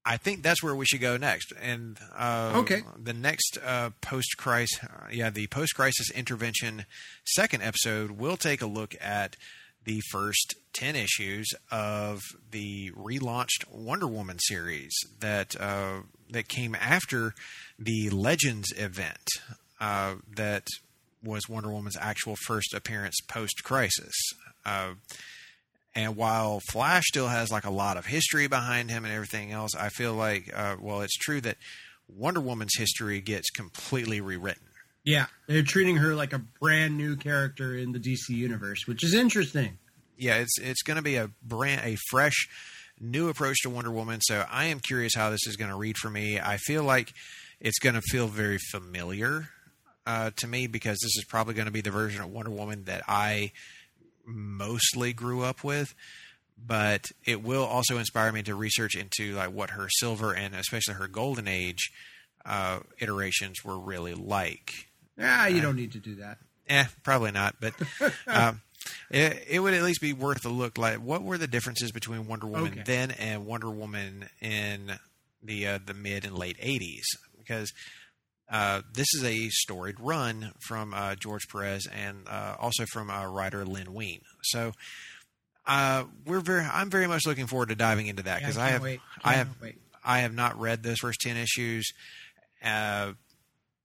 I think that's where we should go next. And uh, Okay. the next uh, post crisis, yeah, the post crisis intervention second episode, we'll take a look at the first 10 issues of the relaunched Wonder Woman series that uh, that came after the Legends event uh, that was Wonder Woman's actual first appearance post crisis. Uh, and while Flash still has like a lot of history behind him and everything else, I feel like, uh, well, it's true that Wonder Woman's history gets completely rewritten. Yeah, they're treating her like a brand new character in the DC universe, which is interesting. Yeah, it's it's going to be a brand a fresh new approach to Wonder Woman. So I am curious how this is going to read for me. I feel like it's going to feel very familiar uh, to me because this is probably going to be the version of Wonder Woman that I mostly grew up with. But it will also inspire me to research into like what her silver and especially her golden age uh, iterations were really like. Ah, you don't need to do that. Eh, probably not. But um, it, it would at least be worth a look. Like, what were the differences between Wonder Woman Okay. then and Wonder Woman in the uh, the mid and late '80s? Because uh, this is a storied run from uh, George Perez and uh, also from uh, writer Len Wein. So. Uh, we're very. I'm very much looking forward to diving into that Yeah, because I I have. wait. I have. wait. I have not read those first ten issues, uh,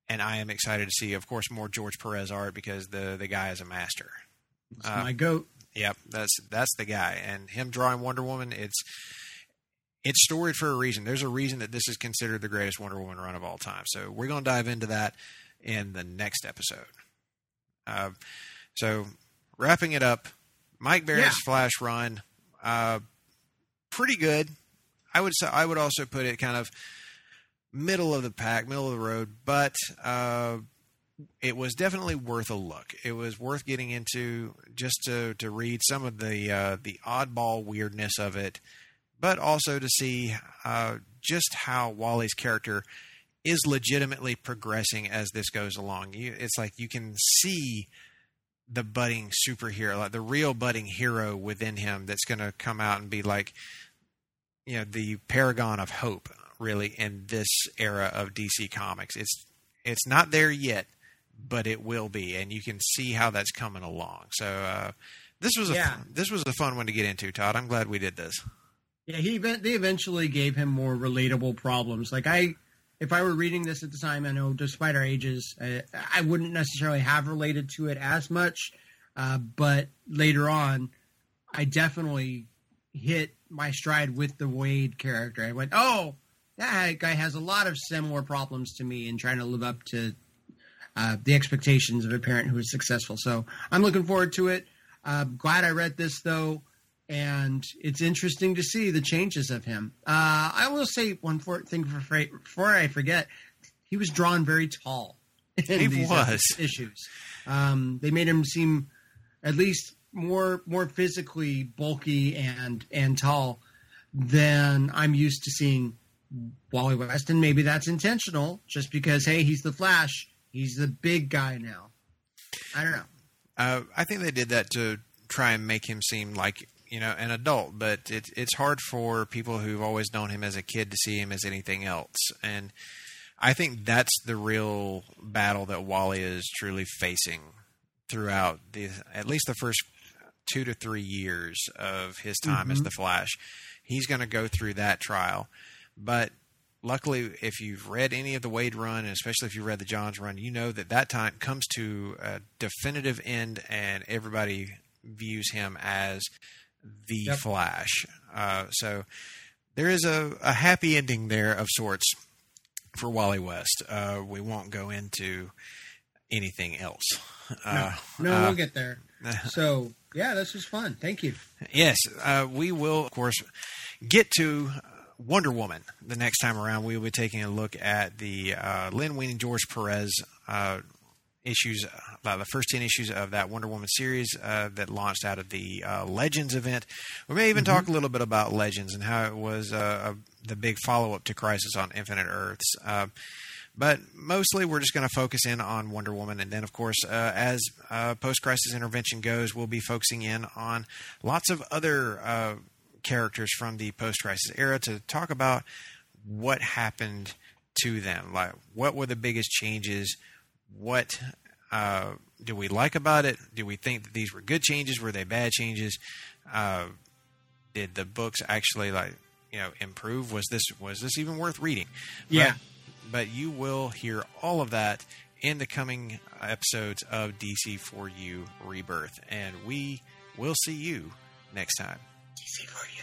and I am excited to see, of course, more George Perez art because the the guy is a master. It's my goat. Yep, that's that's the guy, and him drawing Wonder Woman. It's it's storied for a reason. There's a reason that this is considered the greatest Wonder Woman run of all time. So we're going to dive into that in the next episode. Uh, so wrapping it up, Mike Baron's Yeah. Flash run, uh, pretty good. I would say I would also put it kind of middle of the pack, middle of the road, but uh, it was definitely worth a look. It was worth getting into just to to read some of the uh, the oddball weirdness of it, but also to see uh, just how Wally's character is legitimately progressing as this goes along. You, it's like you can see the budding superhero, like the real budding hero within him that's going to come out and be like, you know, the paragon of hope, really, in this era of DC Comics. It's it's not there yet, but it will be, and you can see how that's coming along. So uh, this was a Yeah. this was a fun one to get into, Todd. I'm glad we did this. Yeah, he they eventually gave him more relatable problems. Like I, if I were reading this at the time, I know despite our ages, I, I wouldn't necessarily have related to it as much. Uh, but later on, I definitely hit my stride with the Waid character. I went, "Oh, that guy has a lot of similar problems to me in trying to live up to uh, the expectations of a parent who is successful." So I'm looking forward to it. Uh, glad I read this though and it's interesting to see the changes of him. Uh, I will say one for, thing for, before I forget. He was drawn very tall. In He these was. issues. Um, they made him seem at least more more physically bulky and and tall than I'm used to seeing Wally West, and maybe that's intentional, just because hey, he's the Flash, he's the big guy now. I don't know. Uh, I think they did that to try and make him seem like you know an adult, but it, it's hard for people who've always known him as a kid to see him as anything else. And I think that's the real battle that Wally is truly facing throughout the at least the first two to three years of his time as mm-hmm. the Flash. He's going to go through that trial, but luckily, if you've read any of the Waid run, and especially if you read the Johns run, you know that that time comes to a definitive end, and everybody views him as the Yep. Flash. Uh, so there is a, a happy ending there of sorts for Wally West. Uh, we won't go into anything else. Uh, No, uh, we'll get there. So yeah, this was fun. Thank you. Yes, uh, we will, of course, get to Wonder Woman the next time around. We will be taking a look at the uh, Len Wein and George Perez uh, issues, uh, the first 10 issues of that Wonder Woman series uh, that launched out of the uh, Legends event. We may even talk a little bit about Legends and how it was uh, a, the big follow up to Crisis on Infinite Earths. Uh, but mostly, we're just going to focus in on Wonder Woman, and then, of course, uh, as uh, post-crisis intervention goes, we'll be focusing in on lots of other uh, characters from the post-crisis era to talk about what happened to them. Like, what were the biggest changes? What uh, do we like about it? Do we think that these were good changes? Were they bad changes? Uh, did the books actually like you know improve? Was this was this even worth reading? Yeah. But, but you will hear all of that in the coming episodes of DC4U Rebirth, and we will see you next time. DC for you.